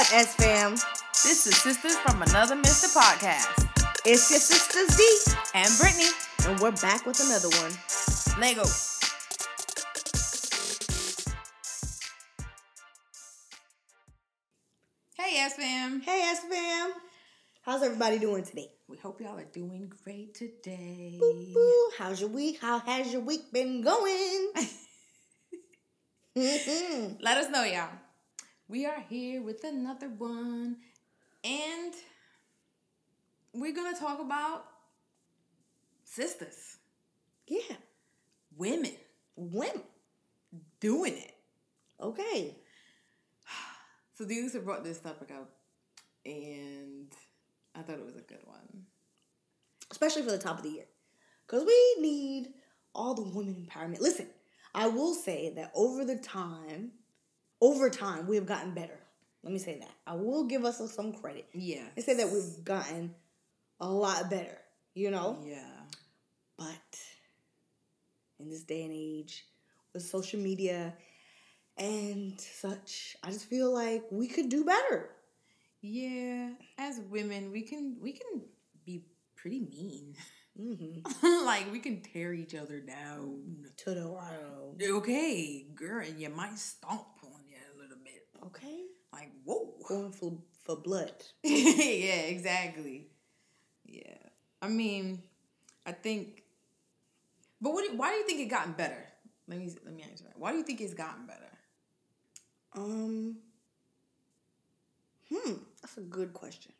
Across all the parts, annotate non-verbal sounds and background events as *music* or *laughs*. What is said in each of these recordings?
up, S fam? This is Sisters from Another Mister podcast. It's your sisters D, And Brittany, and we're back with another one. Lego. Hey, S fam. Hey, S fam. How's everybody doing today? We hope y'all are doing great today. Boo, boo. How's your week? How has your week been going? *laughs* Mhm. Let us know, y'all. We are here with another one, and we're gonna talk about sisters, yeah, women women. doing it. Okay. *sighs* So these have brought this topic up, and I thought it was a good one. Especially for the top of the year. Because we need all the women empowerment. Listen, I will say that over the time, over time, we have gotten better. Let me say that. I will give us some credit. Yeah. I say that we've gotten a lot better, you know? Yeah. But in this day and age, with social media and such, I just feel like we could do better. Yeah. As women, we can we can be pretty mean. Mm-hmm. *laughs* like we can tear each other down. To the wild. Okay, girl, and you might stomp on you a little bit. Okay. Like, whoa. Going for, for blood. *laughs* yeah, exactly. Yeah. I mean, I think but what do, why do you think it gotten better? Let me let me answer that. Why do you think it's gotten better? Um. Hmm. That's a good question.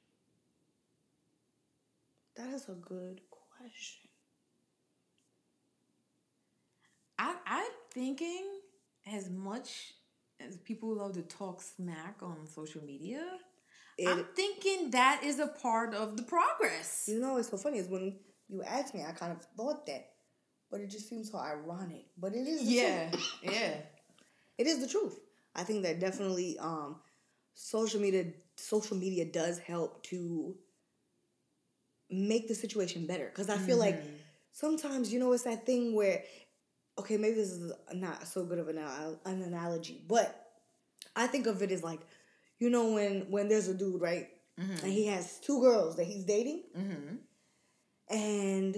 That is a good question. I I'm thinking as much people love to talk smack on social media, I'm thinking that is a part of the progress. you know, it's so funny is when you asked me, I kind of thought that, but it just seems so ironic. But it is. The Yeah, Truth. yeah, *laughs* it is the truth. I think that definitely um, social media social media does help to make the situation better because I feel like Mhm. sometimes you know it's that thing where okay maybe this is not so good of an, an analogy but I think of it as like you know when when there's a dude right Mhm. and he has two girls that he's dating Mhm. and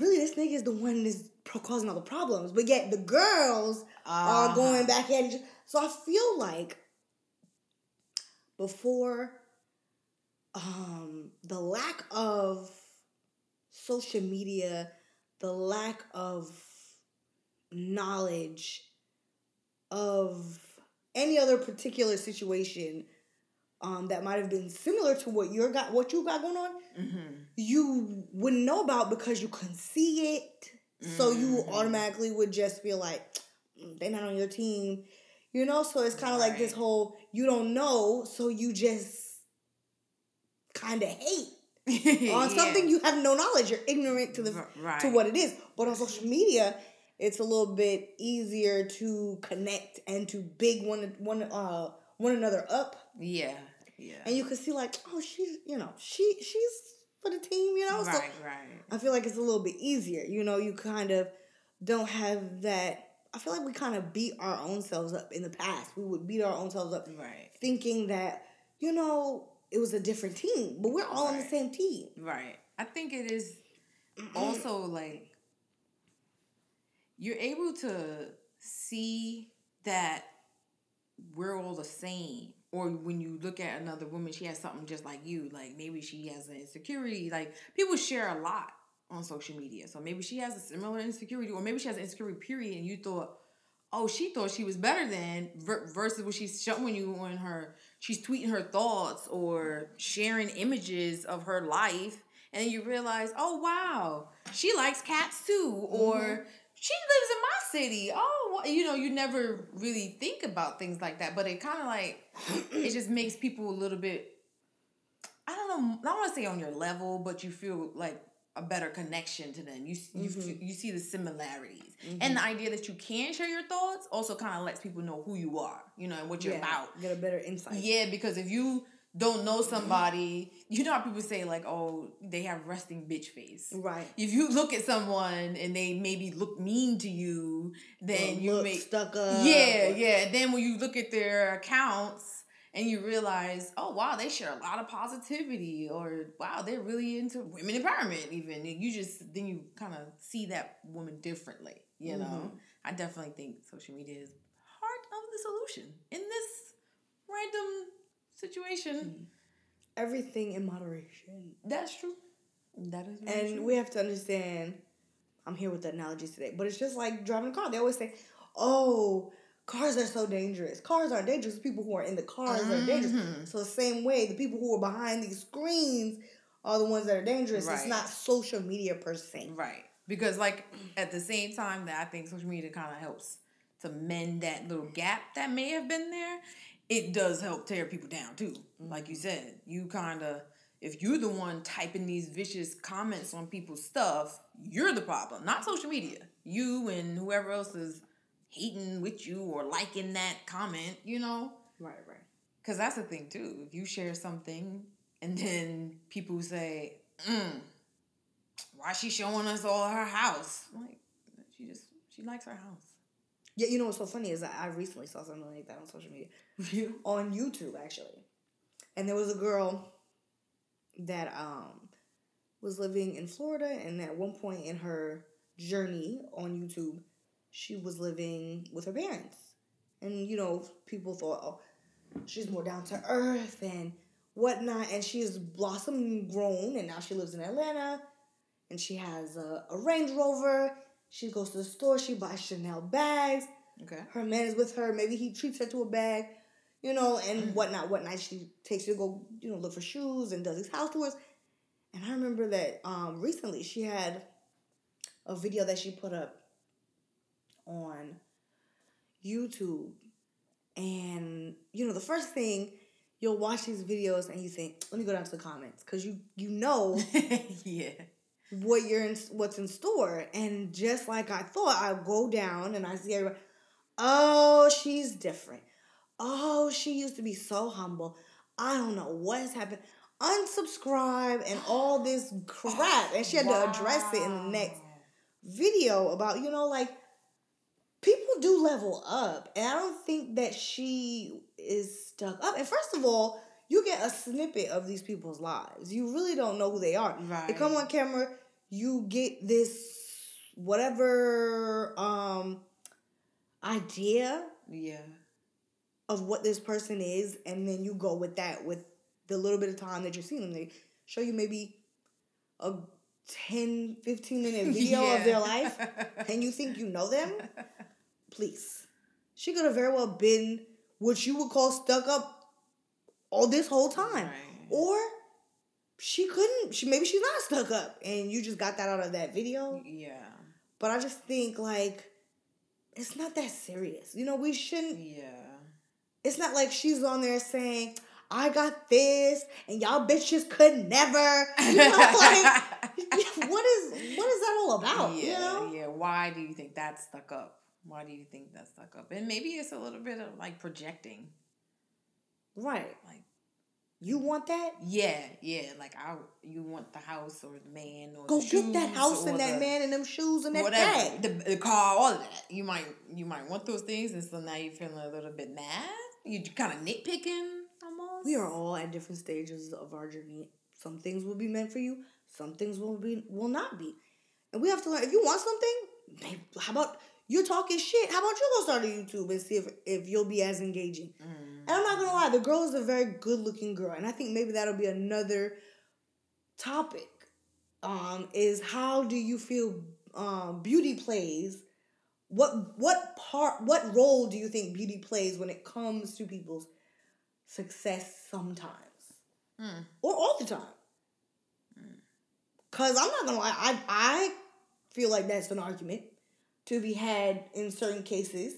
really this nigga is the one that's causing all the problems but yet the girls are going Uh-huh. back at each. So I feel like before um the lack of social media, the lack of knowledge of any other particular situation um, that might have been similar to what you're got what you got going on, Mhm. you wouldn't know about because you couldn't see it. So you Mhm. automatically would just feel like "Mm, they're not on your team. You know, so it's kind of like this whole you don't know, so you just kind of hate *laughs* on something you have no knowledge. You're ignorant to the right. to what it is. But on social media, it's a little bit easier to connect and to big one one uh one another up. Yeah, yeah. And you can see like, oh, she's you know she she's for the team. You know, so right, right. I feel like it's a little bit easier. You know, you kind of don't have that. I feel like we kind of beat our own selves up in the past. We would beat our own selves up Right, thinking that, you know, it was a different team, but we're all on the same team. right. I think it is also like you're able to see that we're all the same. Or when you look at another woman, she has something just like you. Like maybe she has an insecurity. Like people share a lot on social media. So maybe she has a similar insecurity, or maybe she has an insecurity period, and you thought, oh, she thought she was better than versus what she's showing you on her. She's tweeting her thoughts or sharing images of her life, and you realize, oh wow, she likes cats too, or mm-hmm. She lives in my city. Oh, you know, you never really think about things like that, but it kind of like it just makes people a little bit. I don't know. I don't want to say on your level, but you feel like a better connection to them. You you Mhm. f- you see the similarities, and the idea that you can share your thoughts also kind of lets people know who you are, you know, and what you're Yeah, about. Get a better insight. Yeah, because if you don't know somebody, you know how people say like, "Oh, they have resting bitch face." Right. If you look at someone and they maybe look mean to you, then Or you make stuck up. yeah, yeah. Then when you look at their accounts and you realize, oh wow, they share a lot of positivity, or wow, they're really into women empowerment. Even and you just then you kind of see that woman differently. You know, Mhm. I definitely think social media is part of the solution in this random situation. Everything in moderation. That's true. That is very And true. we have to understand, I'm here with the analogies today, but it's just like driving a car. They always say, oh, cars are so dangerous. Cars aren't dangerous. People who are in the cars are dangerous. Mhm. So the same way, the people who are behind these screens are the ones that are dangerous. It's not social media per se. Right. Because like at the same time that I think social media kind of helps to mend that little gap that may have been there, it does help tear people down too. Like you said, you kind of if you're the one typing these vicious comments on people's stuff, you're the problem, not social media. You and whoever else is hating with you or liking that comment, you know? Right, right. Because that's the thing too. If you share something and then people say, mm, why she showing us all her house? I'm like, she just, she likes her house. Yeah, you know what's so funny is that I recently saw something like that on social media. On YouTube actually. And there was a girl that um was living in Florida and at one point in her journey on YouTube, she was living with her parents. And you know, people thought, oh, she's more down to earth and whatnot. And she has blossomed and grown and now she lives in Atlanta and she has a, a Range Rover. She goes to the store, she buys Chanel bags Okay. her man is with her. Maybe he treats her to a bag, you know, and whatnot, whatnot. She takes to go, you know, look for shoes and does these house tours. And I remember that um, recently she had a video that she put up on YouTube. And, you know, the first thing you'll watch these videos and you think, let me go down to the comments. Because you, you know *laughs* yeah. what you're in, what's in store. And just like I thought, I go down and I see everybody. Oh, she's different. Oh, she used to be so humble. I don't know what has happened. Unsubscribe and all this crap. And she had to address it in the next video about, you know, like people do level up. And I don't think that she is stuck up. And first of all, you get a snippet of these people's lives. You really don't know who they are. Right. They come on camera, you get this whatever um idea Yeah. Of what this person is, and then you go with that with the little bit of time that you're seeing them. They show you maybe a 10, 15 minute *laughs* video of their life, and you think you know them? *laughs* Please. She could have very well been what you would call stuck up all this whole time. Right. Or she couldn't, she maybe she's not stuck up and you just got that out of that video. Yeah. But I just think like it's not that serious. You know, we shouldn't Yeah. It's not like she's on there saying, I got this and y'all bitches could never. *laughs* You know, like *laughs* what is what is that all about? yeah, you know? yeah. Why do you think that's stuck up? Why do you think that's stuck up? And maybe it's a little bit of like projecting. Right. Like, You want that? yeah, yeah. Like, I, you want the house or the man or Go the get that house and that the- man and them shoes and that whatever bag. the, the car, all of that. You might you might want those things, and so now you're feeling a little bit mad. You kind of nitpicking almost. We are all at different stages of our journey. Some things will be meant for you. Some things will be will not be. And we have to learn. If you want something, maybe, how about you're talking shit? How about you go start a YouTube and see if if you'll be as engaging? Mm. And I'm not gonna lie, the girl is a very good looking girl, and I think maybe that'll be another topic. Um, is how do you feel um, beauty plays? What what part what role do you think beauty plays when it comes to people's success sometimes Mm. or all the time? Cause I'm not gonna lie, I I feel like that's an argument to be had in certain cases.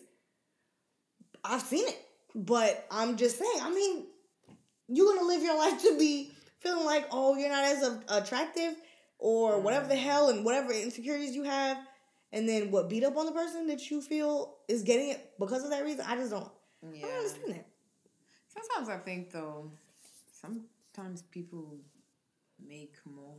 I've seen it, but I'm just saying. I mean, you're gonna live your life to be feeling like, oh, you're not as attractive, or whatever the hell, and whatever insecurities you have, and then what beat up on the person that you feel is getting it because of that reason. I just don't. I Yeah. don't understand that. Sometimes I think though, sometimes people make more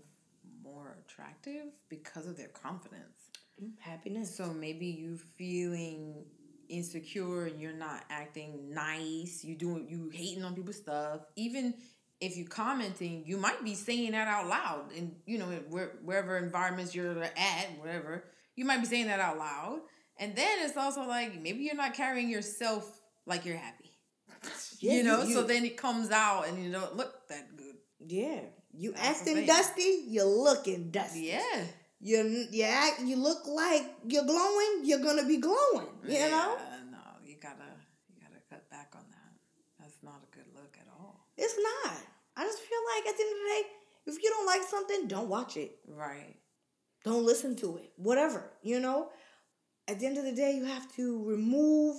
more attractive because of their confidence. Mm-hmm. Happiness. So maybe you feeling insecure and you're not acting nice, you doing you hating on people's stuff, even if you're commenting, you might be saying that out loud, and you know where, wherever environments you're at, whatever, you might be saying that out loud, and then it's also like maybe you're not carrying yourself like you're happy, *laughs* Yeah, you know. you- so then it comes out, and you don't look that good. Yeah. You acting dusty, you're looking dusty. Yeah, You act you look like you're glowing, you're gonna be glowing. You know? No, you gotta you gotta cut back on that. That's not a good look at all. It's not. I just feel like at the end of the day, if you don't like something, don't watch it. Right. Don't listen to it. Whatever. You know? At the end of the day, you have to remove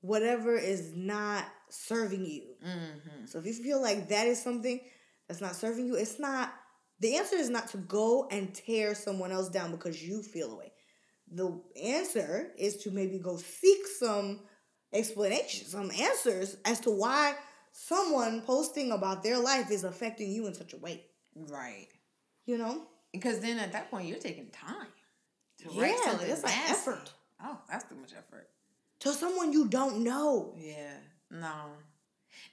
whatever is not serving you. Mm-hmm. So if you feel like that is something that's not serving you, it's not the answer is not to go and tear someone else down because you feel away. The answer is to maybe go seek some explanation, some answers as to why someone posting about their life is affecting you in such a way. Right. You know? Because then at that point you're taking time to Yeah, write something. it's like nasty. effort. Oh, that's too much effort. To someone you don't know. Yeah. No.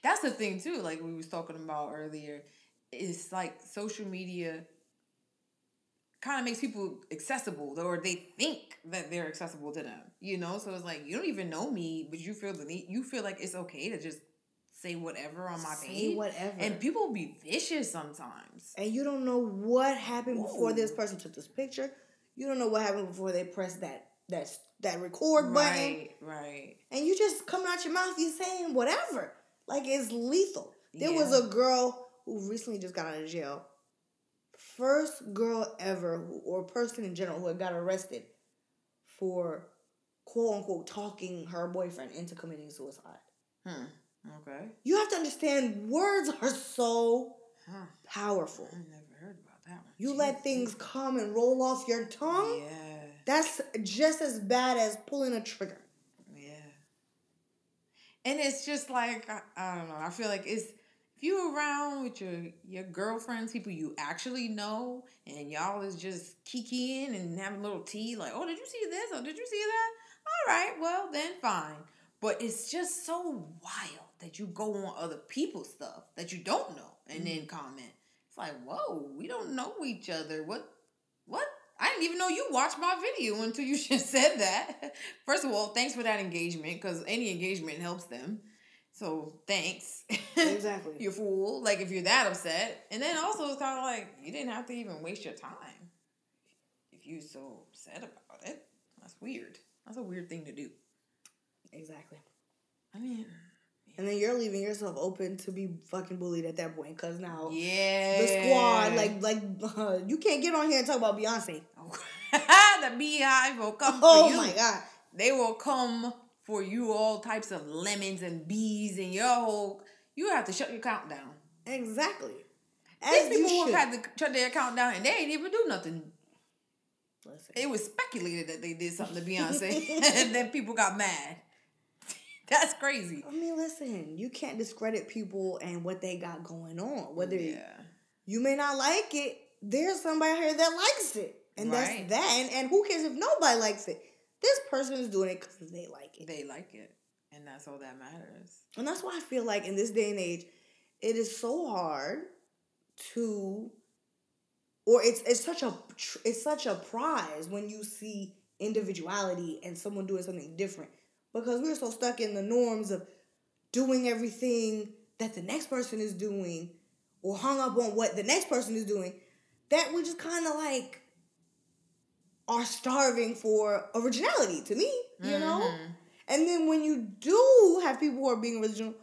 That's the thing too, like we was talking about earlier. It's like social media kind of makes people accessible or they think that they're accessible to them. You know? So it's like you don't even know me, but you feel the need you feel like it's okay to just say whatever on my Say page. whatever. And people be vicious sometimes. and you don't know what happened before this person took this picture. You don't know what happened before they pressed that that that record button. Right, right. and you just coming out your mouth, you saying whatever. Like it's lethal. There was a girl who recently just got out of jail. First girl ever, who, or person in general, who had got arrested for quote unquote talking her boyfriend into committing suicide. Hmm. Okay. You have to understand words are so Huh. powerful. I never heard about that one. You let things come and roll off your tongue. Yeah. That's just as bad as pulling a trigger. Yeah. And it's just like I, I don't know. I feel like it's if you around with your your girlfriends, people you actually know, and y'all is just kikiing and having a little tea, like, oh, did you see this? Or did you see that? All right, well then fine. But it's just so wild that you go on other people's stuff that you don't know and then mm-hmm. comment. It's like, whoa, we don't know each other. What what? I didn't even know you watched my video until you *laughs* just said that. First of all, thanks for that engagement because any engagement helps them. So thanks. Exactly. *laughs* you fool. Like if you're that upset. And then also it's kind of like you didn't have to even waste your time if you so upset about it. That's weird. That's a weird thing to do. Exactly. I mean, And then you're leaving yourself open to be fucking bullied at that point because now yeah. the squad, like, like uh, *laughs* you can't get on here and talk about Beyonce. *laughs* the beehive will come Oh for you. my god! they will come for you all types of lemons and bees and your whole you have to shut your account down. Exactly. These people who have had to shut their account down and they ain't even do nothing. Listen. It was speculated that they did something to *laughs* Beyonce and then people got mad. *laughs* That's crazy. I mean, listen. You can't discredit people and what they got going on. Whether yeah. you may not like it, there's somebody here that likes it, and Right. that's that. And, and who cares if nobody likes it? This person is doing it because they like it. They like it. And that's all that matters. And that's why I feel like in this day and age, it is so hard to, or it's it's such a it's such a prize when you see individuality and someone doing something different because we're so stuck in the norms of doing everything that the next person is doing or hung up on what the next person is doing that we just kind of like are starving for originality to me you know Mhm. and then when you do have people who are being original,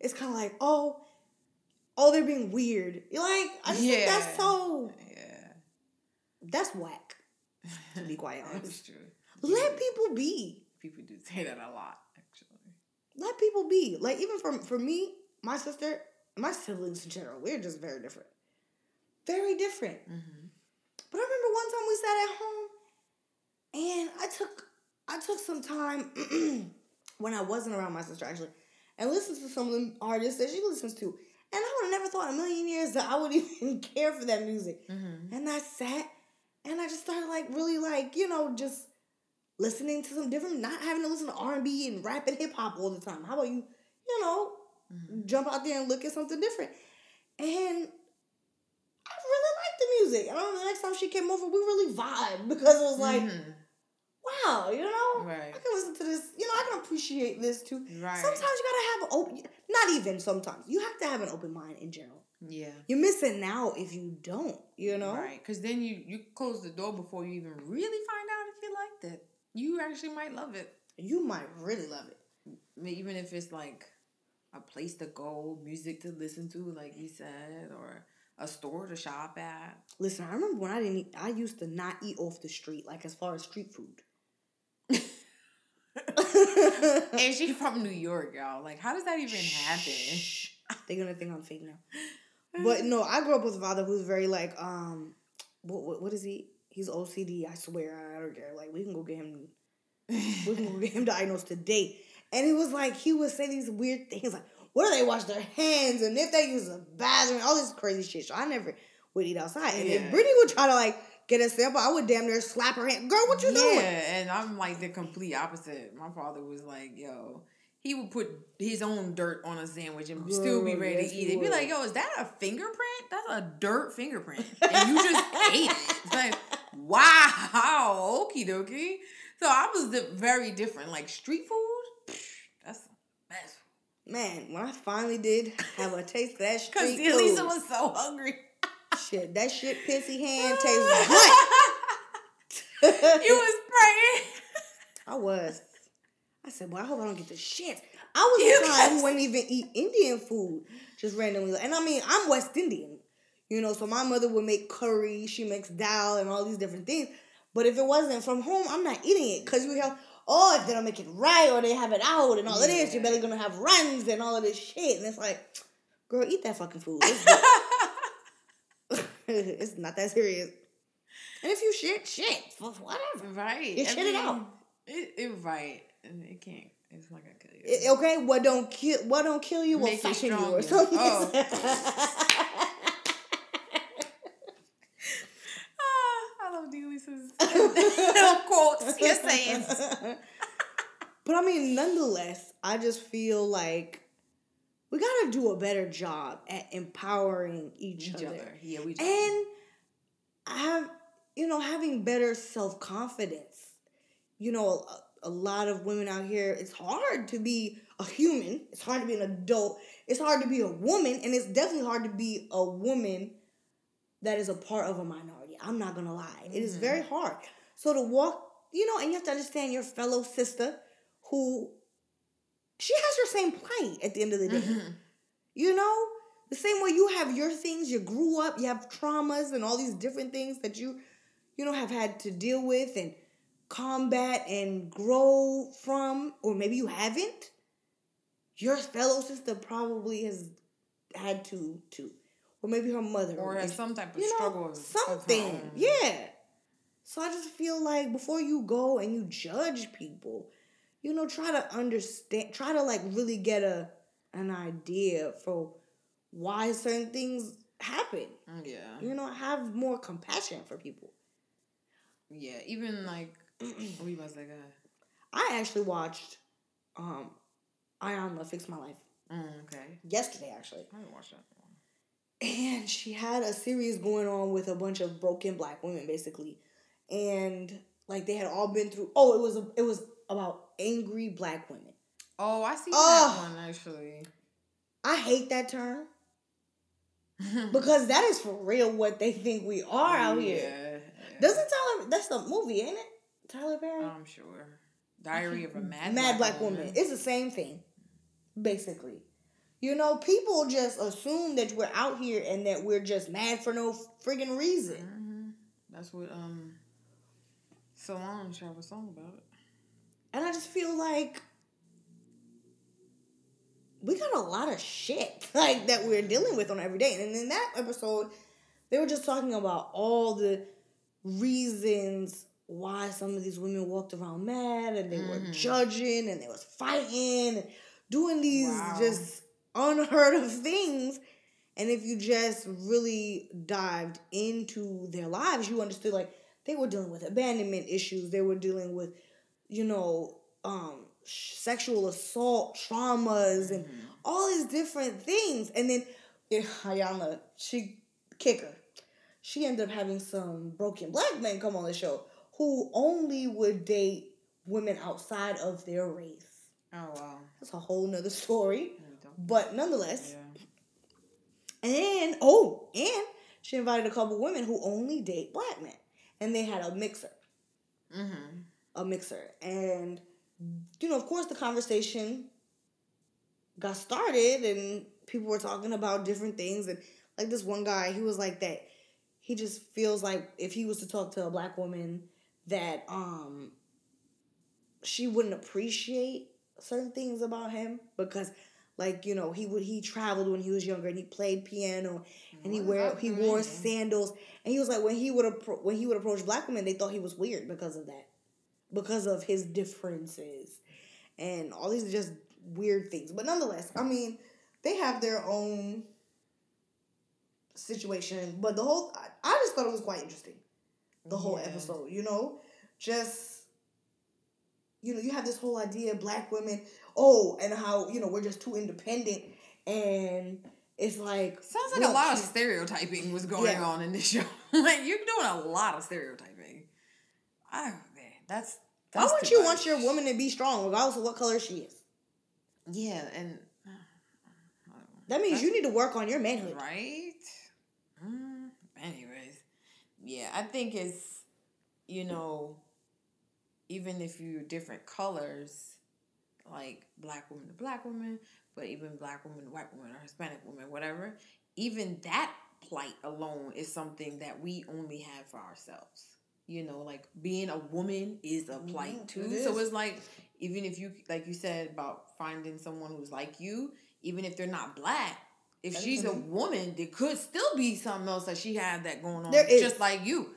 it's kind of like, oh, oh, they're being weird. You're like, I just think that's so, Yeah. that's whack. To be quite *laughs* honest. That's true. Let people be. People do *laughs* say that a lot, actually. Let people be. Like even for for me, my sister, my siblings in general, we're just very different. Very different. Mm-hmm. But I remember one time we sat at home, and I took I took some time *clears throat* when I wasn't around my sister actually, and listened to some of the artists that she listens to, and I would have never thought in a million years that I would *laughs* even care for that music. Mm-hmm. And I sat, and I just started like really like you know just listening to some different, not having to listen to R and B and rap and hip hop all the time. How about you, you know, Mhm. jump out there and look at something different? And I really liked the music. And I remember the next time she came over, we really vibed because it was like, Mhm. wow, you know, Right. I can listen to this. You know, I can appreciate this too. Right. Sometimes you gotta have an open. Not even sometimes. You have to have an open mind in general. Yeah. You're missing out if you don't. You know. Right. Because then you you close the door before you even really find out if you liked it. You actually might love it. You might really love it. Even if it's like a place to go, music to listen to, like you said, or a store to shop at. Listen, I remember when I didn't. Eat, I used to not eat off the street, like as far as street food. And she's from New York, y'all. Like, how does that even happen? They're gonna think I'm fake now. But no, I grew up with a father who's very like, um, what what, what is he? He's OCD. I swear, I don't care. Like we can go get him. We can go get him *laughs* diagnosed today. And it was like he would say these weird things like, "What do they wash their hands?" and if they use a bathroom, all this crazy shit. So I never would eat outside. And Yeah. if Brittany would try to like get a sample, I would damn near slap her hand. Girl, what you yeah, doing? Yeah, and I'm like the complete opposite. My father was like, yo, he would put his own dirt on a sandwich and still be ready yes, to eat it. Be like, yo, is that a fingerprint? That's a dirt fingerprint. And you just *laughs* ate it. It's like, wow, *laughs* okie dokie. So I was very different. Like street food, that's best. Man, when I finally did have a taste of that *laughs* Because street Elisa food, was so hungry. shit, that shit pissy hand *laughs* tastes good. you was praying. I was. I said, well, I hope I don't get the shit. I was You the who wouldn't even eat Indian food just randomly. And I mean, I'm West Indian, you know, so my mother would make curry, she makes dal and all these different things. But if it wasn't from home, I'm not eating it because you hear, oh, if they don't make it right or they have it out and all of this, you're Yeah. barely gonna have runs and all of this shit. And it's like, girl, eat that fucking food. It's, *laughs* *laughs* it's not that serious. And if you shit, shit, whatever. right. You shit it out. It, it right. And It can't. It's not gonna kill you. I- Okay, what don't kill what don't kill you will Make you or something. Oh. *laughs* Ah, I love Delisa's *laughs* quotes. You're saying. but I mean, nonetheless, I just feel like we gotta do a better job at empowering each, Each other. other. Yeah, we do. and have you know having better self confidence. You know, a, a lot of women out here. It's hard to be a human. It's hard to be an adult. It's hard to be a woman, and it's definitely hard to be a woman that is a part of a minority. I'm not gonna lie. It is very hard. So to walk, you know, and you have to understand your fellow sister who she has your same plight at the end of the day. Mhm. You know, the same way you have your things, you grew up, you have traumas and all these different things that you, you know, have had to deal with and combat and grow from, or maybe you haven't. Your fellow sister probably has had to too, or maybe her mother, or has some type of you know, struggle. of something. Yeah. So I just feel like before you go and you judge people, you know, try to understand, try to like really get a an idea for why certain things happen. Mm, Yeah. You know, have more compassion for people. Yeah. Even like, *clears throat* what you about to say? I actually watched um Iyanla Fix My Life Mm, okay. yesterday actually. I haven't watched that. And she had a series going on with a bunch of broken black women basically. And like they had all been through oh it was a, it was about angry black women. Oh, I see Oh. that one actually. i hate that term. *laughs* Because that is for real what they think we are out here. Yeah. doesn't tyler that's the movie ain't it? Tyler perry? I'm sure. Diary of a *laughs* Mad mad black woman. It's the same thing basically you know people just assume that we're out here and that we're just mad for no friggin' reason hmm That's what um Solange have a song about it. And I just feel like we got a lot of shit *laughs* like that we're dealing with on every day. And in that episode, they were just talking about all the reasons why some of these women walked around mad and they were Mhm. judging and they was fighting and doing these Wow. just unheard of things. And if you just really dived into their lives, you understood like they were dealing with abandonment issues. They were dealing with you know, um, sexual assault traumas and Mm-hmm. all these different things. And then Iyanla, she kicker. She ended up having some broken black men come on the show who only would date women outside of their race. Oh wow. That's a whole nother story. Don't- But nonetheless, Yeah. and oh, and she invited a couple women who only date black men. And they had a mixer. Mm-hmm. a mixer. And, you know, of course, the conversation got started and people were talking about different things. And, like, this one guy, he was like that. He just feels like if he was to talk to a black woman, that um she wouldn't appreciate certain things about him because like you know he would he traveled when he was younger and he played piano and he wear he wore sandals. And he was like when he would appro- when he would approach black women they thought he was weird because of that because of his differences. And all these just weird things. But nonetheless i mean they have their own situation. But the whole i, I just thought it was quite interesting the whole Yeah. episode you know? Just you know you have this whole idea of black women oh and how you know we're just too independent and it's like Sounds like look, a lot of stereotyping was going Yeah. on in this show. *laughs* like you're doing a lot of stereotyping. Oh man, that's why that's wouldn't you much. want your woman to be strong regardless of what color she is Yeah, and that means you need to work on your manhood right. Mm, anyways, yeah, I think it's you know, even if you're different colors, like black woman to black woman, but even black woman to white woman or Hispanic woman, whatever, even that plight alone is something that we only have for ourselves. You know, like being a woman is a plight Mhm, too. it So it's like even if you like you said about finding someone who's like you, even if they're not black, if That she's a doesn't- woman, there could still be something else that she had that going on There is. just like you.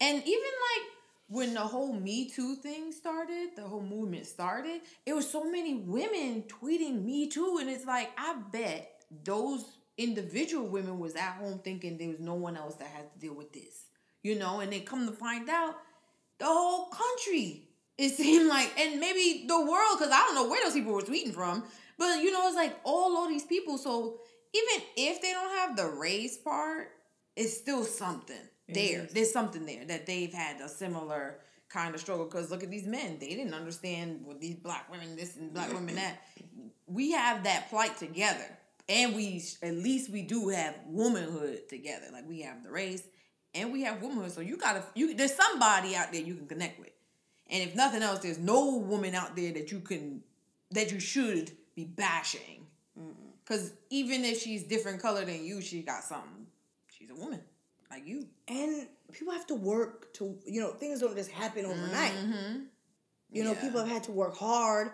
And even like when the whole Me Too thing started, the whole movement started, it was so many women tweeting Me Too, and it's like I bet those individual women was at home thinking there was no one else that had to deal with this, you know, and they come to find out the whole country. It *laughs* seemed like, and maybe the world, because I don't know where those people were tweeting from, but you know, it's like all of these people. So even if they don't have the race part, it's still something there. is. There's something there that they've had a similar kind of struggle. Because look at these men; they didn't understand what these black women this and black women that. We have that plight together, and we at least we do have womanhood together. Like we have the race, and we have womanhood. So you gotta you there's somebody out there you can connect with, and if nothing else, there's no woman out there that you can that you should be bashing. Cause even if she's different color than you, she got something. She's a woman like you. and people have to work to you know things don't just happen overnight Mm-hmm. you know Yeah. people have had to work hard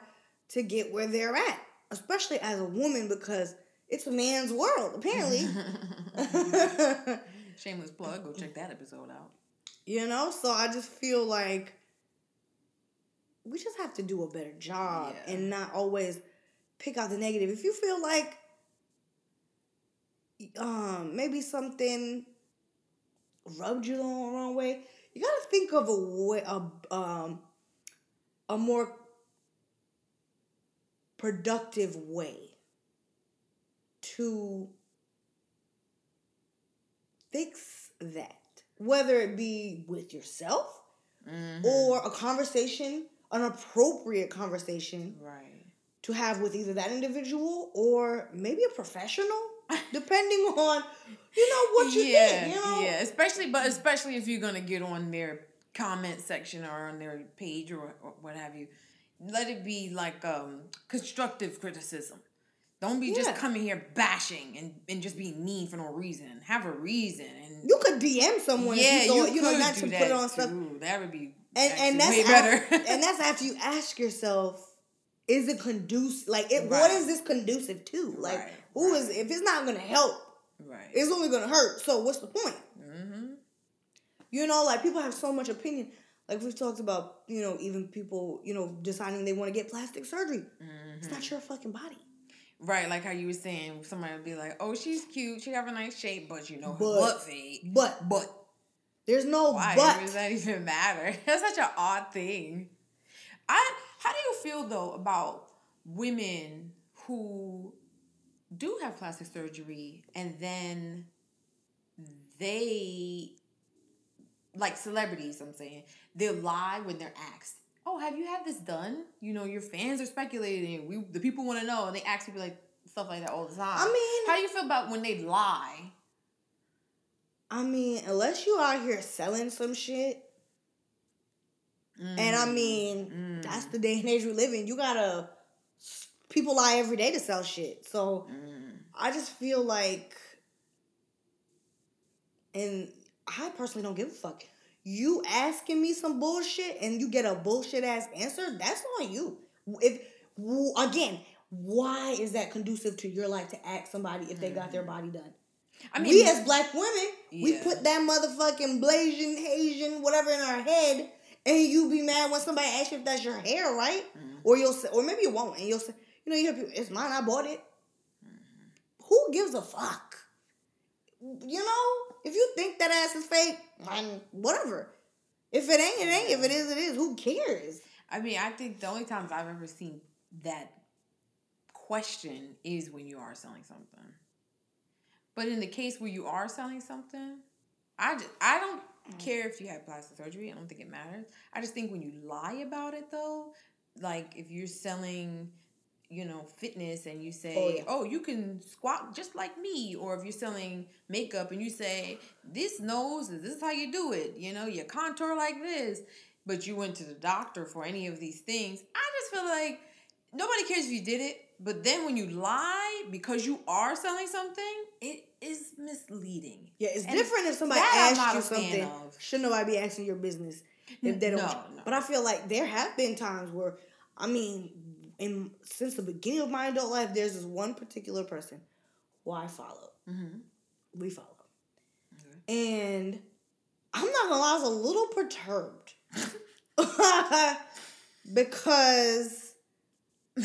to get where they're at especially as a woman because it's a man's world apparently *laughs* *laughs* Shameless plug. Go check that episode out. you know so i just feel like we just have to do a better job Yeah. and not always pick out the negative if you feel like um maybe something rubbed you the wrong way you gotta think of a way a, um a more productive way to fix that whether it be with yourself Mhm. or a conversation an appropriate conversation right. to have with either that individual or maybe a professional depending on you know what you yeah, think you know yeah. Especially, but especially if you're gonna get on their comment section or on their page or, or what have you, let it be like um constructive criticism. Don't be just coming here bashing and, and just being mean for no reason. Have a reason and you could dm someone yeah, if you, thought, you, know could not to put on stuff too. That would be and and that's way better. *laughs* and that's after you ask yourself is it conducive like it, Right. is this conducive to like Right, who is right. if it's not gonna help right. it's only gonna hurt so what's the point mm-hmm. You know, like people have so much opinion. Like we've talked about, you know, even people, you know, deciding they want to get plastic surgery. It's Mm-hmm. not your fucking body. Right, like how you were saying, somebody would be like, "Oh, she's cute. She have a nice shape, but you know her But- butt fade." But But there's no why but. does that even matter? *laughs* That's such an odd thing. I how do you feel though about women who do have plastic surgery and then they like celebrities, I'm saying, they'll lie when they're asked, Oh, have you had this done? You know, your fans are speculating. We the people want to know and they ask people like stuff like that all the time. I mean How do you feel about when they lie? I mean, unless you out here selling some shit, and I mean, Mm. that's the day and age we live in. You gotta people lie every day to sell shit. So Mm. I just feel like, and I personally don't give a fuck. You asking me some bullshit and you get a bullshit ass answer, that's on you. If again, why is that conducive to your life to ask somebody if they got their body done? I mean, we as black women, we put that motherfucking Blasian, Asian, whatever in our head, and you be mad when somebody asks you if that's your hair, right? Mm-hmm. Or you'll say, or maybe you won't, and you'll say, you know, you hear people, it's mine, I bought it. Mm-hmm. Who gives a fuck? You know, if you think that ass is fake, whatever. If it ain't, it ain't. If it is, it is. Who cares? I mean, I think the only times I've ever seen that question is when you are selling something. But in the case where you are selling something, I just, I don't care if you had plastic surgery. I don't think it matters. I just think when you lie about it though, like if you're selling, you know, fitness and you say, Oh, yeah. "Oh, you can squat just like me," or if you're selling makeup and you say, "This nose, this is how you do it," you know, you contour like this, but you went to the doctor for any of these things. I just feel like nobody cares if you did it, but then when you lie because you are selling something, it is misleading. Yeah, it's And different if somebody asks you something. of. Should nobody be asking your business if they don't? No, no. But I feel like there have been times where, I mean, in since the beginning of my adult life, there's this one particular person who I follow. Mm-hmm. We follow, and I'm not gonna lie, I was a little perturbed *laughs* because. *laughs*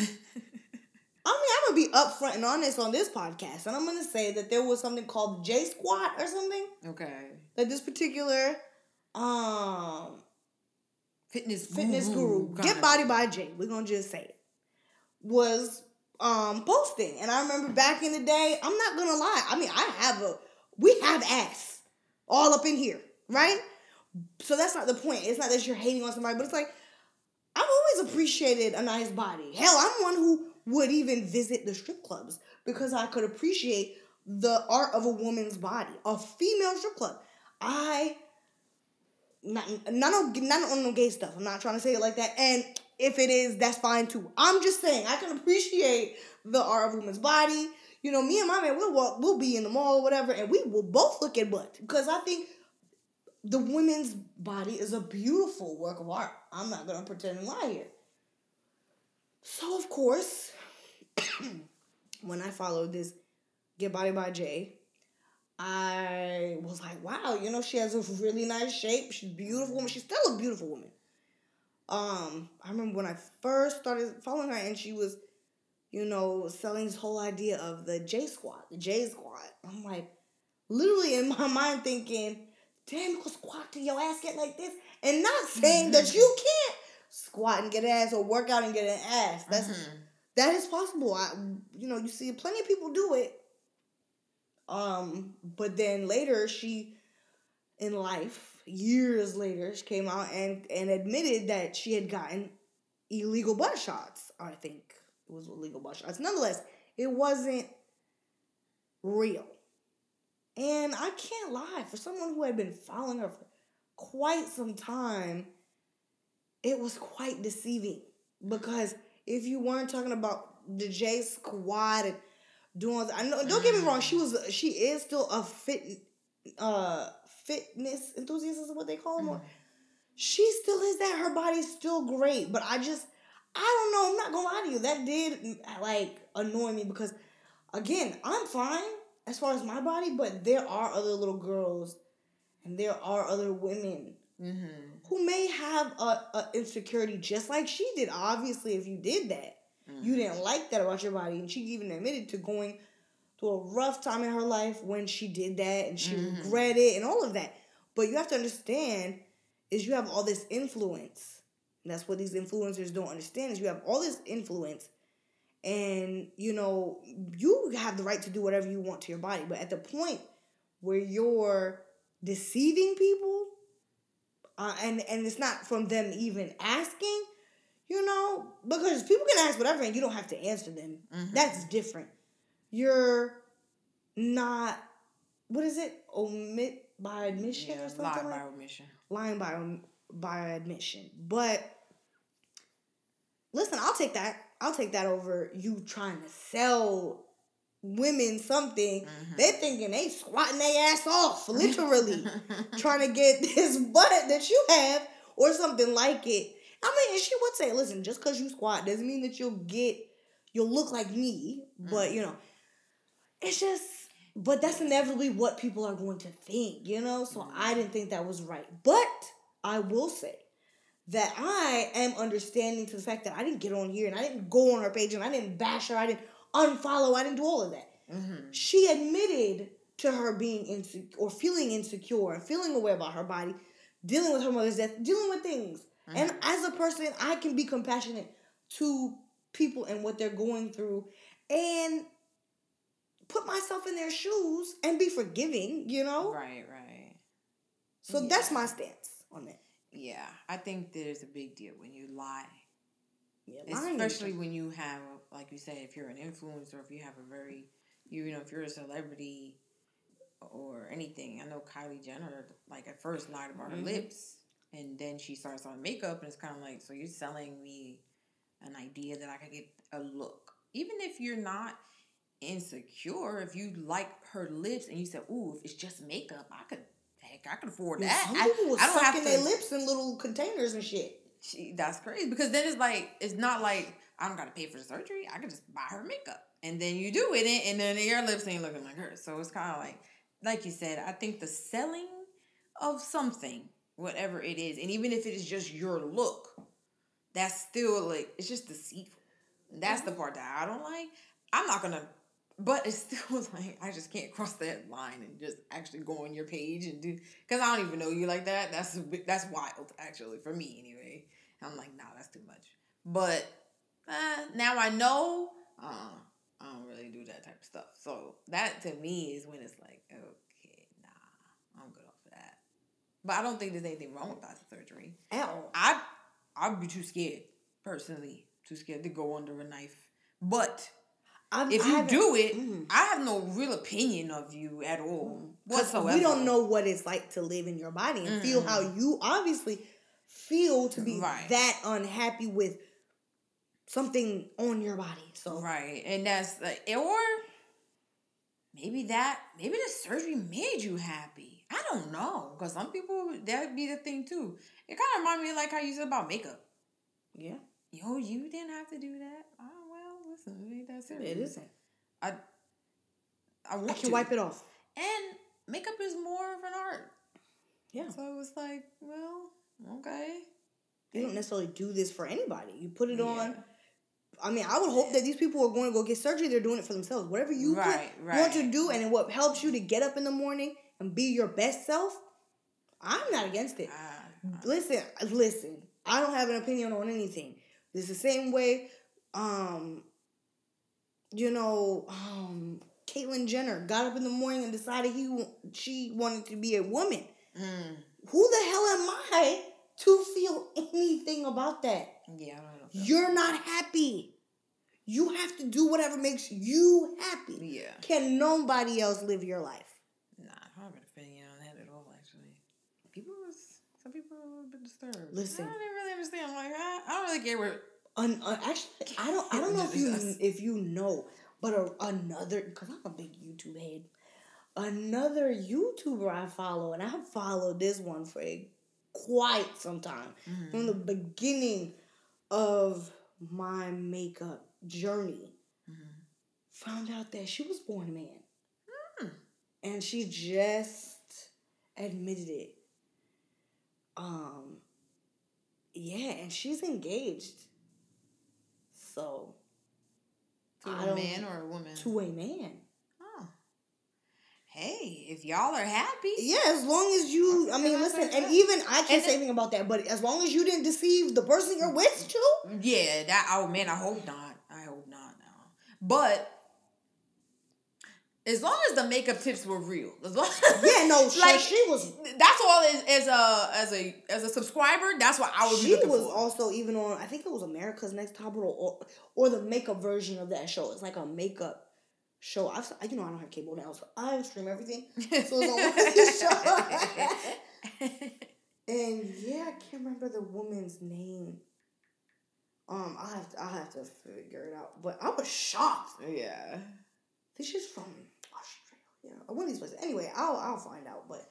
I mean, I'm gonna be upfront and honest on this podcast, and I'm gonna say that there was something called J Squat or something Okay. that this particular um Fitness fitness guru, kinda- Get Body by Jay, we're gonna just say it, was um posting. And I remember back in the day, I'm not gonna lie. I mean, I have a we have ass all up in here, right? So that's not the point. It's not that you're hating on somebody, but it's like I've always appreciated a nice body. Hell, I'm one who would even visit the strip clubs because I could appreciate the art of a woman's body, a female strip club. I not not on not on no gay stuff. I'm not trying to say it like that. And if it is, that's fine too. I'm just saying I can appreciate the art of woman's body. You know, me and my man, we'll walk, we'll be in the mall or whatever, and we will both look at butt because I think the women's body is a beautiful work of art. I'm not gonna pretend and lie here. So of course, *coughs* when I followed this Get Body by Jay, I was like, wow, you know, she has a really nice shape. She's beautiful woman. She's still a beautiful woman. Um, I remember when I first started following her and she was, you know, selling this whole idea of the J squat, the J squat. I'm like, literally in my *laughs* mind thinking, damn, you can squat till your ass get like this. And not saying that you can't squat and get an ass or work out and get an ass. That's Mhm. that is possible. I, you know, you see plenty of people do it. Um, but then later she, in life, years later, she came out and and admitted that she had gotten illegal butt shots. I think it was illegal butt shots. Nonetheless, it wasn't real. And I can't lie, for someone who had been following her for quite some time, it was quite deceiving because if you weren't talking about the J squat and doing, I know, don't get me wrong, she was, she is still a fit, uh, fitness enthusiast is what they call them. or She still is that. Her body's still great, but I just, I don't know. I'm not gonna lie to you. That did like annoy me because, again, I'm fine as far as my body, but there are other little girls, and there are other women Mhm. who may have a, a insecurity just like she did. Obviously, if you did that, you didn't like that about your body, and she even admitted to going through a rough time in her life when she did that, and she Mhm. regretted and all of that. But you have to understand is you have all this influence And that's what these influencers don't understand is you have all this influence and you know you have the right to do whatever you want to your body but at the point where you're deceiving people uh, and and it's not from them even asking you know because people can ask whatever and you don't have to answer them Mhm. that's different you're not what is it omit by admission Yeah, or something lie like by omission. lying by by admission. But listen, I'll take that. I'll take that over you trying to sell women something. Mhm. They're thinking they squatting their ass off, *laughs* literally, trying to *laughs* get this butt that you have or something like it. I mean, and she would say, listen, just because you squat doesn't mean that you'll get, you'll look like me. But, you know, it's just, but that's inevitably what people are going to think, you know? So I didn't think that was right. But I will say that I am understanding to the fact that I didn't get on here and I didn't go on her page and I didn't bash her, I didn't unfollow, I didn't do all of that. Mhm. She admitted to her being insecure or feeling insecure and feeling aware about her body, dealing with her mother's death, dealing with things. And as a person, I can be compassionate to people and what they're going through and put myself in their shoes and be forgiving, you know? Right, right. So that's my stance on that. Yeah, I think there's a big deal when you lie, Yeah, especially when you have, like you said, if you're an influencer, if you have a very, you know, if you're a celebrity or anything. I know Kylie Jenner, like at first lied about her Mhm. lips, and then she starts on makeup, and it's kind of like, so you're selling me an idea that I could get a look, even if you're not insecure. If you like her lips and you said, "Ooh, if it's just makeup, I could." Heck, I could afford that. Some I- people were I don't have to- their lips in little containers and shit. she, that's crazy because then it's like it's not like I don't gotta pay for the surgery. I could just buy her makeup, and then you do it, and then your lips ain't looking like hers. So it's kind of like, like you said, I think the selling of something, whatever it is, and even if it is just your look, that's still like it's just deceitful. That's mm-hmm. the part that I don't like. I'm not gonna. But it's still was *laughs* like I just can't cross that line and just actually go on your page and do because I don't even know you like that. That's bit, that's wild actually for me anyway. I'm like, nah, that's too much. But uh, now I know. Uh, I don't really do that type of stuff. So that to me is when it's like, okay, nah, I'm good off of that. But I don't think there's anything wrong with plastic surgery. All. I I'd be too scared personally, too scared to go under a knife. But I've- if you do it, Mhm. I have no real opinion of you at all 'Cause whatsoever. we don't know what it's like to live in your body and feel how you obviously feel to be Right. that unhappy with something on your body. So right, and that's like, or maybe that maybe the surgery made you happy. I don't know because some people that'd be the thing too. It kind of remind me of like how you said about makeup. yeah, Yo, you didn't have to do that. Listen, it ain't that serious. it isn't. I I want I can to. wipe it off. And makeup is more of an art. Yeah. So it was like, well, okay. You don't necessarily do this for anybody. You put it on. I mean, I would hope that these people are going to go get surgery. They're doing it for themselves. Whatever you put- Right, want to do, and what helps you to get up in the morning and be your best self, I'm not against it. Ah, Listen, listen. I don't have an opinion on anything. It's the same way, um, you know, um, Caitlyn Jenner got up in the morning and decided he she wanted to be a woman. mm, Who the hell am I to feel anything about that? yeah, I don't know. You're not happy. You have to do whatever makes you happy. Yeah. Can nobody else live your life? Nah, I don't have an opinion on that at all, actually. People was, some people were a little bit disturbed. Listen. I didn't really understand. I'm like, I, I don't really care what. Un, un- actually, I don't. I don't know if you if you know, but a, another because I'm a big YouTube head. Another YouTuber I follow, and I have followed this one for a, quite some time Mm-hmm. from the beginning of my makeup journey. Mhm. Found out that she was born a man, Hmm. and she just admitted it. Um. Yeah, and she's engaged. So To a man or a woman? to a man. Oh. hey, if y'all are happy, Yeah, as long as you, I mean, listen, and even I can't say anything about that, but as long as you didn't deceive the person you're with, too. yeah, that. Oh man, I hope not. I hope not. No, but as long as the makeup tips were real, as long *laughs* Yeah, no, like she was, that's all as, as a as a as a subscriber. That's what I be she was for. also even on, I think it was America's Next Top Model or, or the makeup version of that show. It's like a makeup show. I've, you know, I don't have cable now, so I stream everything. So it's on one shows. And yeah, I can't remember the woman's name. Um, I have to, I have to figure it out. But I was shocked. yeah. I think she's from Or one of these places. Anyway, I'll I'll find out. But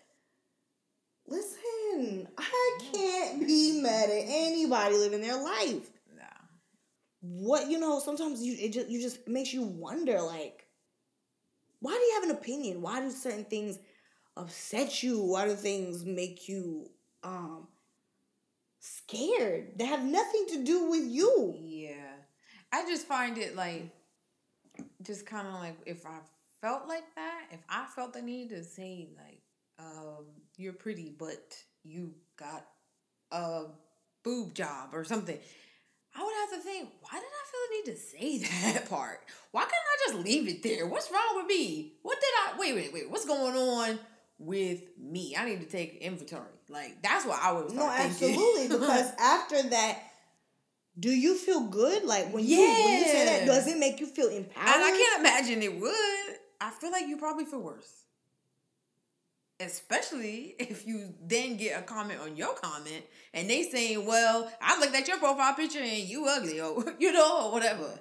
listen, I can't be mad at anybody living their life. Nah. What you know, sometimes you it just you just makes you wonder like, why do you have an opinion? Why do certain things upset you? Why do things make you um scared? They have nothing to do with you. Yeah. I just find it like just kind of like if I felt like that, if I felt the need to say like um you're pretty but you got a boob job or something, I would have to think, why did I feel the need to say *laughs* that part? Why couldn't I just leave it there? What's wrong with me? What did I wait, wait, wait, what's going on with me? I need to take inventory. Like that's what I would No, thinking. absolutely. *laughs* Because after that, do you feel good? Like when you when you say that, Yeah. does it make you feel empowered? And I can't imagine it would. I feel like you probably feel worse. Especially if you then get a comment on your comment and they saying, Well, I looked at your profile picture and you ugly or *laughs* you know, or whatever.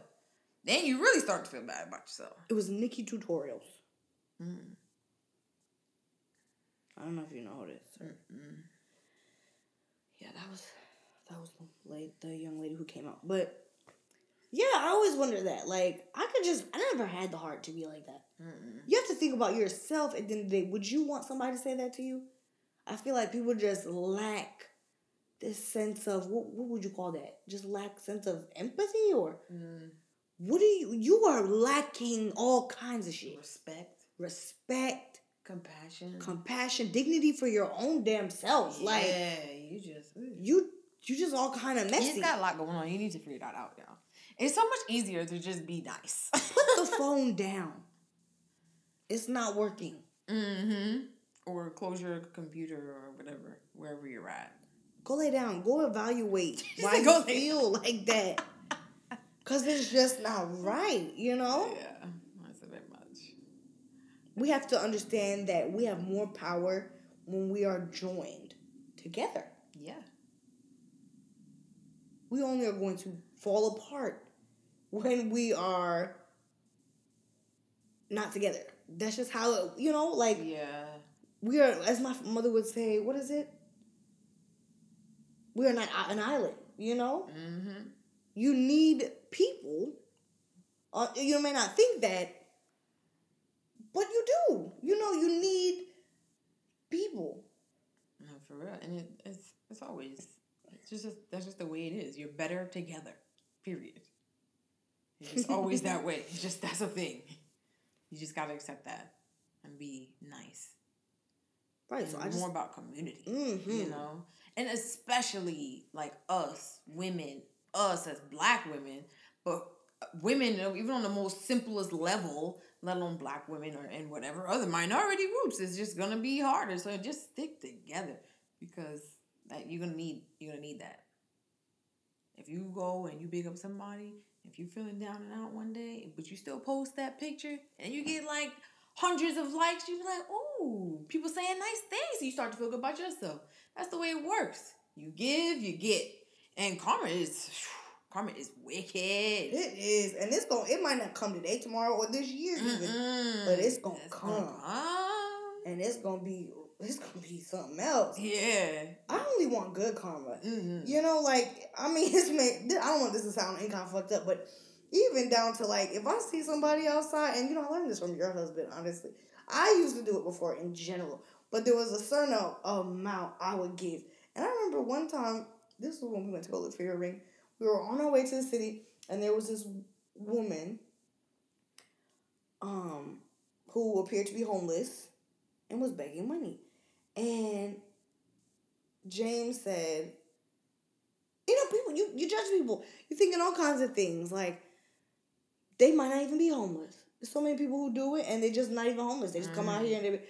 Then you really start to feel bad about yourself. It was NikkieTutorials. Mm. I don't know if you know this. Yeah, that was that was the late the young lady who came out. But yeah, I always wonder that. Like, I could just I never had the heart to be like that. Mm-mm. You have to think about yourself at the end of the day. Would you want somebody to say that to you? I feel like people just lack this sense of what what would you call that? Just lack sense of empathy or Mm. what do you you are lacking all kinds of shit. Respect, Respect, compassion. compassion, dignity for your own damn self. Like you just ooh. you you just all kind of You messy. just got a lot going on. You need to figure that out, y'all. It's so much easier to just be nice. Put the *laughs* phone down. It's not working. Mm-hmm. Or close your computer or whatever, wherever you're at. Go lay down. Go evaluate *laughs* why you go lay feel like that. *laughs* Cause it's just not right, you know? Yeah, that's a bit much. We have to understand that we have more power when we are joined together. Yeah. We only are going to fall apart when we are not together. That's just how it, you know, like Yeah. we are, as my mother would say, what is it? We are not an island, you know? Mm-hmm. You need people. Uh, you may not think that, but you do. You know, you need people. No, for real. And it, it's it's always it's just that's just the way it is. You're better together. Period. It's just always that way. It's just that's a thing. You just gotta accept that and be nice. Right. So And I just. more about community. hmm you know and especially like us women us as black women but women even on the most simplest level let alone black women or and whatever other minority groups it's just gonna be harder so just stick together because that you're gonna need you're gonna need that if you go and you big up somebody if you're feeling down and out one day but you still post that picture and you get like hundreds of likes you be like ooh people saying nice things you start to feel good about yourself that's the way it works. You give, you get. And karma is *sighs* karma is wicked. It is, and it's going. It might not come today, tomorrow, or this year even, Mm-mm. but it's gonna gonna come. come. and it's gonna be. It's gonna be something else. Yeah. I only want good karma. Mm-hmm. You know, like I mean, *laughs* it's made. I don't want this to sound any kind of fucked up, but even down to like if I see somebody outside, and you know, I learned this from your husband. Honestly, I used to do it before in general, but there was a certain amount I would give, and I remember one time. This was when we went to go look for your ring. We were on our way to the city, and there was this woman, um, who appeared to be homeless, and was begging money. And James said, you know, people you, you judge people. You're thinking all kinds of things. Like they might not even be homeless. There's so many people who do it and they're just not even homeless. They just come out mm. here and they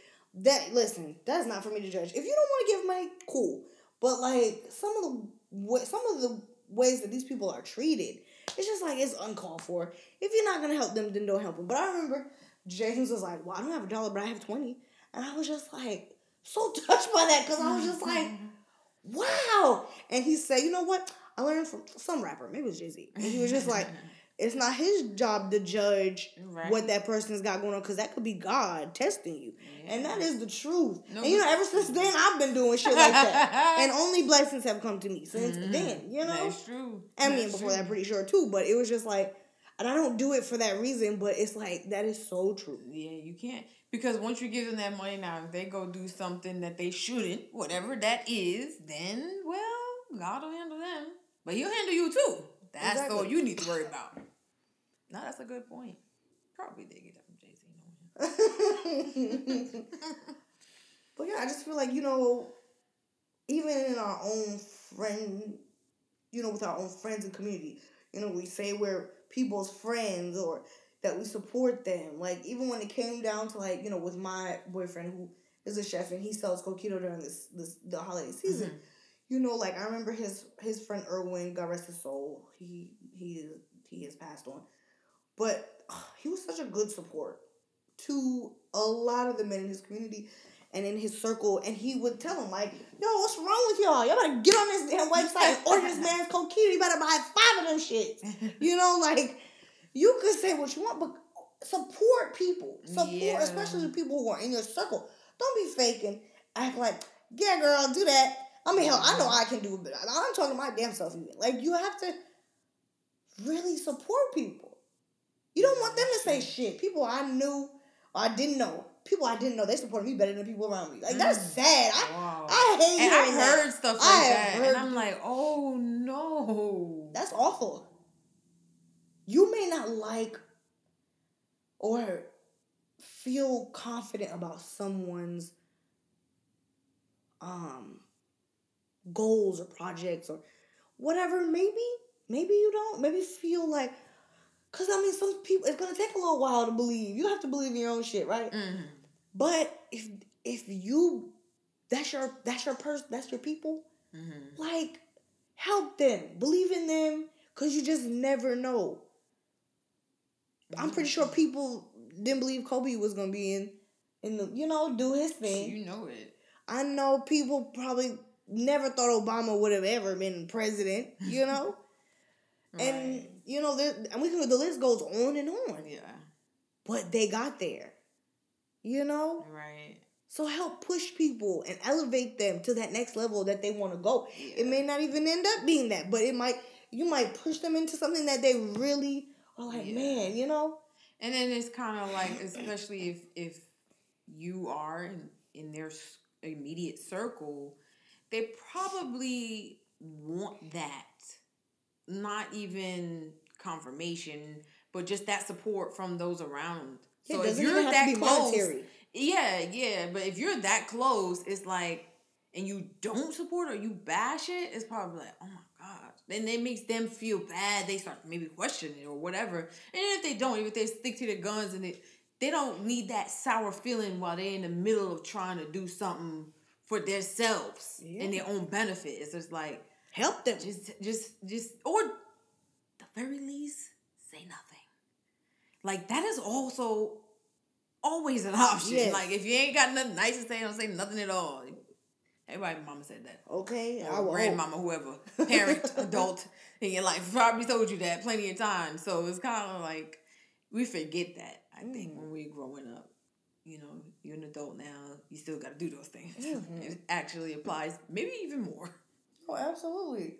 that listen, that's not for me to judge. If you don't want to give money, cool. But like some of the some of the ways that these people are treated, it's just like it's uncalled for. If you're not gonna help them, then don't help them. But I remember James was like, "Well, I don't have a dollar, but I have 20. and I was just like so *laughs* touched by that because I was just like, "Wow!" And he said, "You know what? I learned from some rapper, maybe it was Jay Z, and he was just like." *laughs* It's not his job to judge Right. what that person's got going on because that could be God testing you. And that is the truth. No, and you know, ever since then, *laughs* I've been doing shit like that. and only blessings have come to me since Mhm. then, you know? That's true. I mean, That's before true. that, pretty sure too, but it was just like, and I don't do it for that reason, but it's like, that is so true. Yeah, you can't because once you give them that money now, if they go do something that they shouldn't, whatever that is, then well, God will handle them. But He'll handle you too. That's all you need to worry about. No, that's a good point. Probably did get that from Jay Z. *laughs* but yeah, I just feel like, you know, even in our own friend, you know, with our own friends and community, you know, we say we're people's friends or that we support them. Like, even when it came down to, like, you know, with my boyfriend who is a chef and he sells coquito during this, this the holiday season. Mm-hmm. You know, like I remember his his friend Erwin, God rest his soul. He he is he has passed on, but he was such a good support to a lot of the men in his community and in his circle. And he would tell them like, "Yo, what's wrong with y'all? Y'all better get on this damn website and order this man's *laughs* coquito. You better buy five of them shits." You know, like you could say what you want, but support people. Support, Yeah. especially the people who are in your circle. Don't be faking. Act like, yeah, girl, do that. I mean, hell, I know I can do it, but I'm talking my damn self even. Like, you have to really support people. You don't want them to say shit. People I knew or I didn't know. People I didn't know, they supported me better than the people around me. Like, that's Mm. sad. I, Wow. I hate and I heard stuff like I that, and I'm like, oh no. That's awful. You may not like or feel confident about someone's um goals or projects or whatever. Maybe, maybe you don't. Maybe feel like, cause I mean, some people it's gonna take a little while to believe. You have to believe in your own shit, right? Mhm. But if if you that's your that's your person that's your people Mhm. like help them believe in them because you just never know i'm pretty sure people didn't believe kobe was gonna be in in the you know do his thing You know it. i know people probably never thought obama would have ever been president you know *laughs* and Right. you know there, and we can the list goes on and on yeah, but they got there you know right. so help push people and elevate them to that next level that they want to go. It may not even end up being that, but it might you might push them into something that they really are like, Yeah. man, you know? And then it's kind of like, especially if if you are in, in their immediate circle, they probably want that. Not even confirmation, but just that support from those around. It So if you're that close, monetary. yeah, yeah. But if you're that close, it's like, and you don't support or you bash it, it's probably like, oh my. Then it makes them feel bad. They start maybe questioning or whatever. And if they don't, if they stick to their guns and they they don't need that sour feeling while they're in the middle of trying to do something for themselves and their own benefit. It's just like Help them. just just just or the very least say nothing like that is also always an option Yes. like if you ain't got nothing nice to say don't say nothing at all everybody mama said that Okay. I will grandmama whoever *laughs* parent adult in your life probably told you that plenty of times so it's kind of like we forget that i think Mm. when we're growing up you know you're an adult now you still got to do those things Mhm. it actually applies maybe even more Oh, absolutely.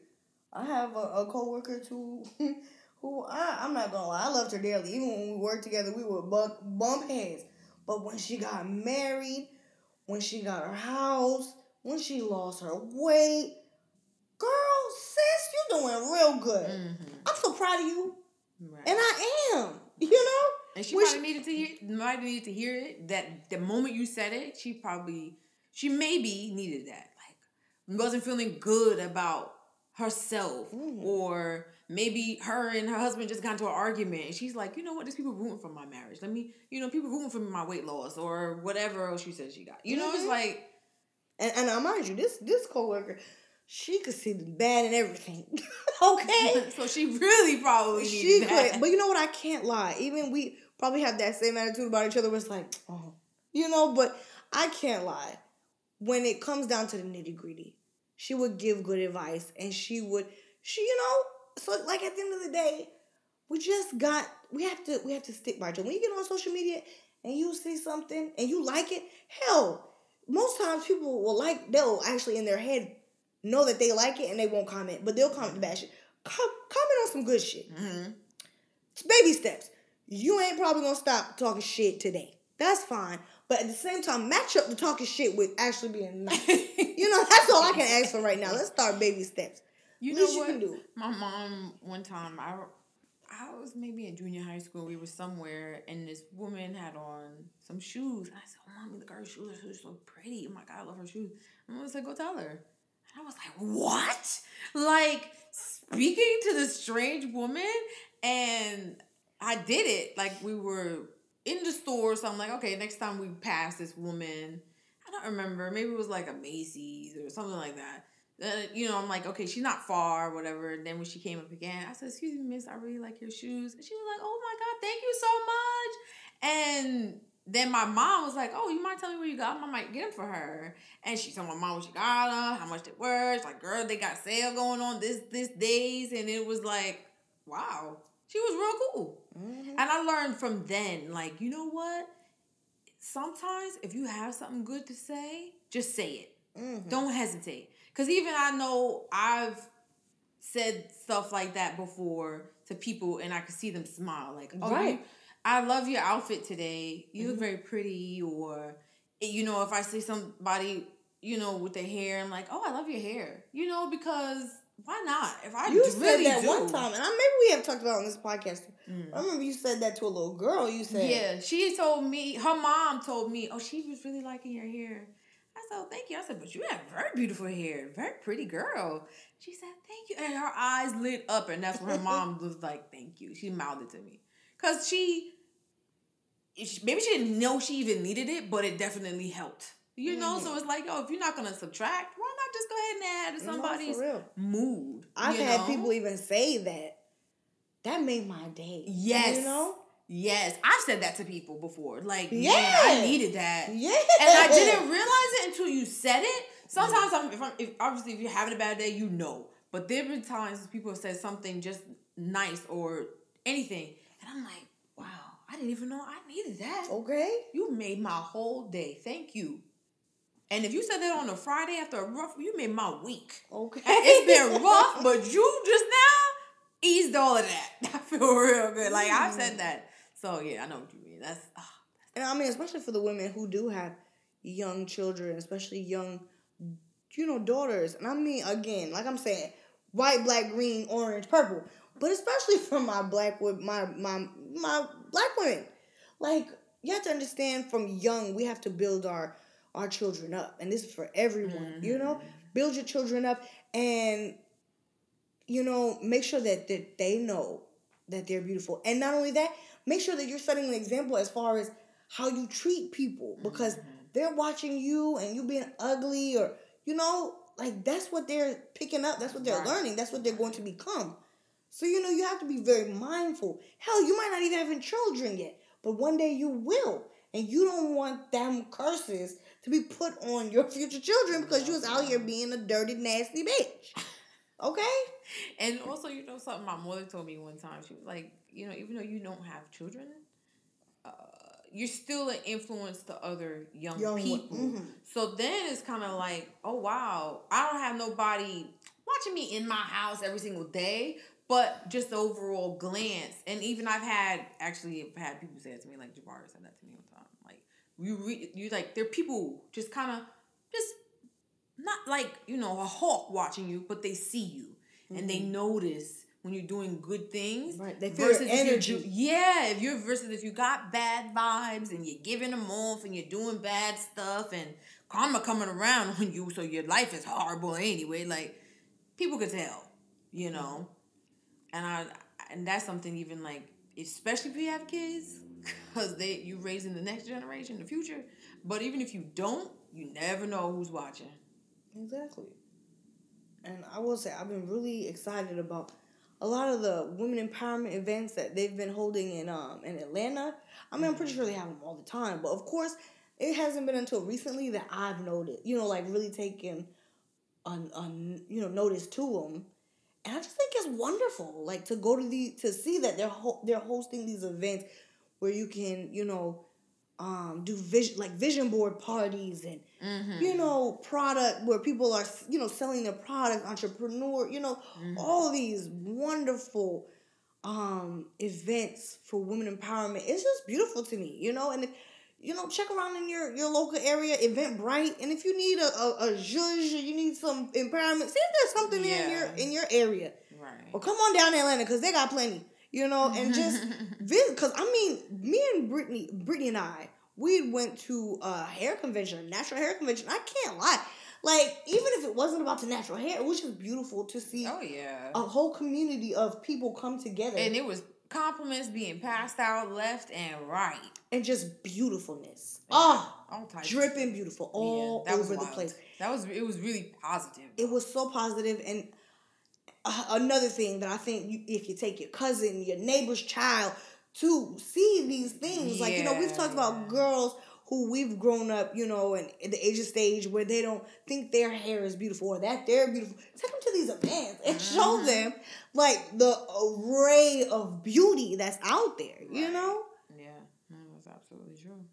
I have a, a coworker too *laughs* who I, I'm not gonna lie, I loved her dearly. Even when we worked together, we would bump, bump heads. But when she got married, when she got her house, when she lost her weight, girl, sis, you're doing real good. Mhm. I'm so proud of you. right And I am, you know? And she Which- probably needed to hear might needed to hear it. That the moment you said it, she probably she maybe needed that. Like wasn't feeling good about herself. Mm. Or maybe her and her husband just got into an argument and she's like, you know what, there's people rooting for my marriage. Let me you know, people rooting for my weight loss or whatever else she said she got. You know, it's Mhm. like And and now mind you, this this coworker, she could see the bad in everything. *laughs* okay. *laughs* so she really probably she that. could, but you know what? I can't lie. Even we probably have that same attitude about each other. Where it's like, oh, you know. But I can't lie. When it comes down to the nitty gritty, she would give good advice, and she would, she, you know. So like at the end of the day, we just got we have to we have to stick by each other. When you get on social media and you see something and you like it, hell, most times people will like they'll actually in their head know that they like it and they won't comment, but they'll comment the bad shit. Com- comment on some good shit. Mhm. It's baby steps. You ain't probably gonna stop talking shit today. That's fine. But at the same time, match up the talking shit with actually being nice. *laughs* you know, that's all I can ask for right now. Let's start baby steps. You Least know you what? can do. My mom one time I I was maybe in junior high school. We were somewhere, and this woman had on some shoes. And I said, "Oh, mommy, at her shoes. Are so pretty. Oh my god, I love her shoes." And I said, "Go tell her." And I was like, "What?" Like speaking to this strange woman, and I did it. Like we were in the store, so I'm like, "Okay, next time we pass this woman." I don't remember. Maybe it was like a Macy's or something like that. Uh, you know, I'm like, okay, she's not far, whatever. And then when she came up again, I said, "Excuse me, Miss, I really like your shoes." And she was like, "Oh my God, thank you so much." And then my mom was like, "Oh, you mind telling me where you got them? I might get them for her." And she told my mom where she got them, how much they were. She's like, "Girl, they got sale going on this this days," and it was like, wow, she was real cool. Mhm. And I learned from then, like, you know what? Sometimes if you have something good to say, just say it. Mhm. Don't hesitate. Because even I know I've said stuff like that before to people and I could see them smile. Like, oh, Right. you, I love your outfit today. You Mhm. look very pretty. Or, you know, if I see somebody, you know, with their hair, I'm like, oh, I love your hair. You know, because why not? If I You d- said really that do. one time, and I maybe we have talked about it on this podcast. Mm. I remember you said that to a little girl. You said, Yeah, she told me, her mom told me, oh, she was really liking your hair. Oh, thank you. I said, but you have very beautiful hair, very pretty girl. She said, thank you. And her eyes lit up, and that's when her *laughs* mom was like, thank you. She mouthed it to me. Because she, maybe she didn't know she even needed it, but it definitely helped. You know, so mm-hmm. it's like, oh, if you're not going to subtract, why not just go ahead and add to somebody's real. mood? I've had know? people even say that. That made my day. Yes. You know? Yes, I've said that to people before. Like, yeah, Yeah. I needed that. Yeah. and I didn't realize it until you said it. Sometimes I'm, if I'm, if obviously if you're having a bad day, you know. But there have been times people have said something just nice or anything, and I'm like, wow, I didn't even know I needed that. Okay. You made my whole day. Thank you. And if you said that on a Friday after a rough, you made my week. Okay. And it's been *laughs* rough, but you just now eased all of that. *laughs* I feel real good. Like I've said that. So yeah, I know what you mean. That's ah, And I mean, especially for the women who do have young children, especially young, you know, daughters. And I mean, again, like I'm saying, white, black, green, orange, purple. But especially for my black wo- my my my black women, like you have to understand from young we have to build our our children up, and this is for everyone. You know, build your children up, and you know, make sure that that they know that they're beautiful, and not only that, make sure that you're setting an example as far as how you treat people because mm-hmm. they're watching you and you being ugly or you know like that's what they're picking up. That's what they're Right. learning. That's what they're going to become. So you know you have to be very mindful. Hell you might not even have children yet but one day you will. And you don't want them curses to be put on your future children because you was out here being a dirty nasty bitch okay And also, you know, something my mother told me one time. She was like, you know, even though you don't have children, uh, you're still an influence to other young, Young people. mhm. So then it's kind of like, oh wow, I don't have nobody watching me in my house every single day, but just the overall glance. And even I've had actually I've had people say it to me, like Jabari said that to me one time. Like you, re- you like there are people just kind of just not like you know a hawk watching you, but they see you and they mm-hmm. notice when you're doing good things. Right, they feel if you're energy. do- yeah, if you're versus if you got bad vibes and you're giving them off and you're doing bad stuff and karma coming around on you, so your life is horrible anyway. Like people could tell, you know. Mm-hmm. And I and that's something even like especially if you have kids, because they you raising the next generation, the future. But even if you don't, you never know who's watching. Exactly. And I will say I've been really excited about a lot of the women empowerment events that they've been holding in um in Atlanta. I mean, I'm pretty sure they have them all the time, but of course, it hasn't been until recently that I've noted, you know, like really taken on on you know notice to them. And I just think it's wonderful, like to go to the to see that they're ho- they're hosting these events where you can you know um, do vision like vision board parties and Mm-hmm. you know product where people are you know selling their product entrepreneur you know Mm-hmm. all these wonderful um events for women empowerment it's just beautiful to me you know and if, you know check around in your your local area eventbrite and if you need a a, a zhuzh, you need some empowerment see if there's something there in your in your area Right. or come on down to Atlanta because they got plenty, you know, and just *laughs* visit. Because I mean, me and Brittany, Brittany and I, we went to a hair convention, a natural hair convention. I can't lie, like even if it wasn't about the natural hair, it was just beautiful to see Oh yeah. a whole community of people come together and it was compliments being passed out left and right. and just beautifulness. Oh, All dripping beautiful all Yeah, that was over the place. That was it was really positive. it was so positive and uh, another thing that i think you, if you take your cousin your neighbor's child to see these things. Like you know we've talked about girls who we've grown up you know and at the age of stage where they don't think their hair is beautiful or that they're beautiful. Take them to these events and show Mhm. them like the array of beauty that's out there you Right. know? Yeah, no, that's absolutely true.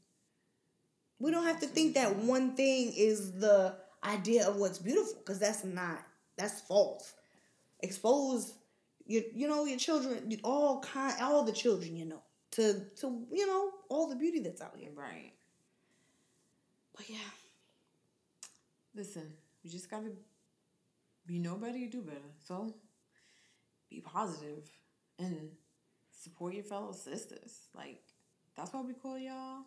we don't have to think that one thing is the idea of what's beautiful because that's not that's false. Expose your you know your children all kind all the children you know to to you know all the beauty that's out here Right. but yeah Listen, you just gotta be you do better. So be positive and support your fellow sisters. Like that's why we call y'all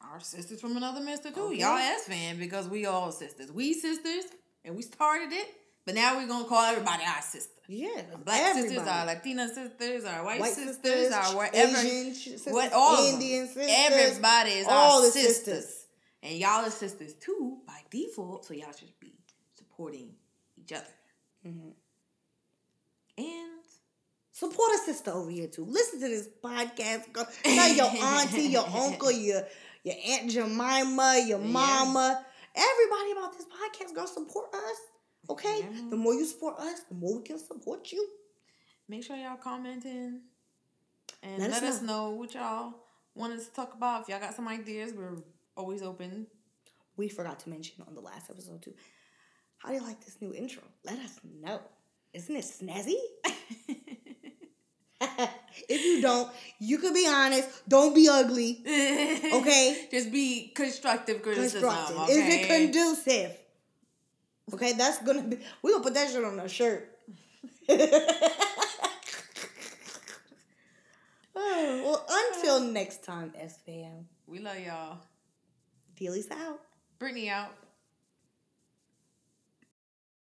our sisters from another mister too. Okay. Y'all SFam because we all sisters. We sisters and we started it, but now we're gonna call everybody our sister. yeah black sisters, our Latina sisters, our white, white sisters, sisters our whatever. Asian sisters, what all. Indian sisters Everybody is all our sisters. sisters. And y'all are sisters too by default, so y'all should be supporting each other. Mm-hmm. And support a sister over here too. Listen to this podcast. Go, tell your auntie, your *laughs* uncle, your your aunt Jemima, your Yeah. mama, everybody about this podcast. Go support us. Okay, the more you support us, the more we can support you. make sure y'all commenting and Let let, us us know what y'all want us to talk about. If y'all got some ideas, we're always open. We forgot to mention on the last episode too. How do you like this new intro? Let us know. Isn't it snazzy? *laughs* if you don't, you could be honest. Don't be ugly. *laughs* Okay. Just be constructive criticism. constructive. Okay? Is it conducive? Okay, that's gonna be. We gonna put that shit on our shirt. *laughs* oh, well, until next time, SFam. we love y'all. Dealey's out. Brittany out.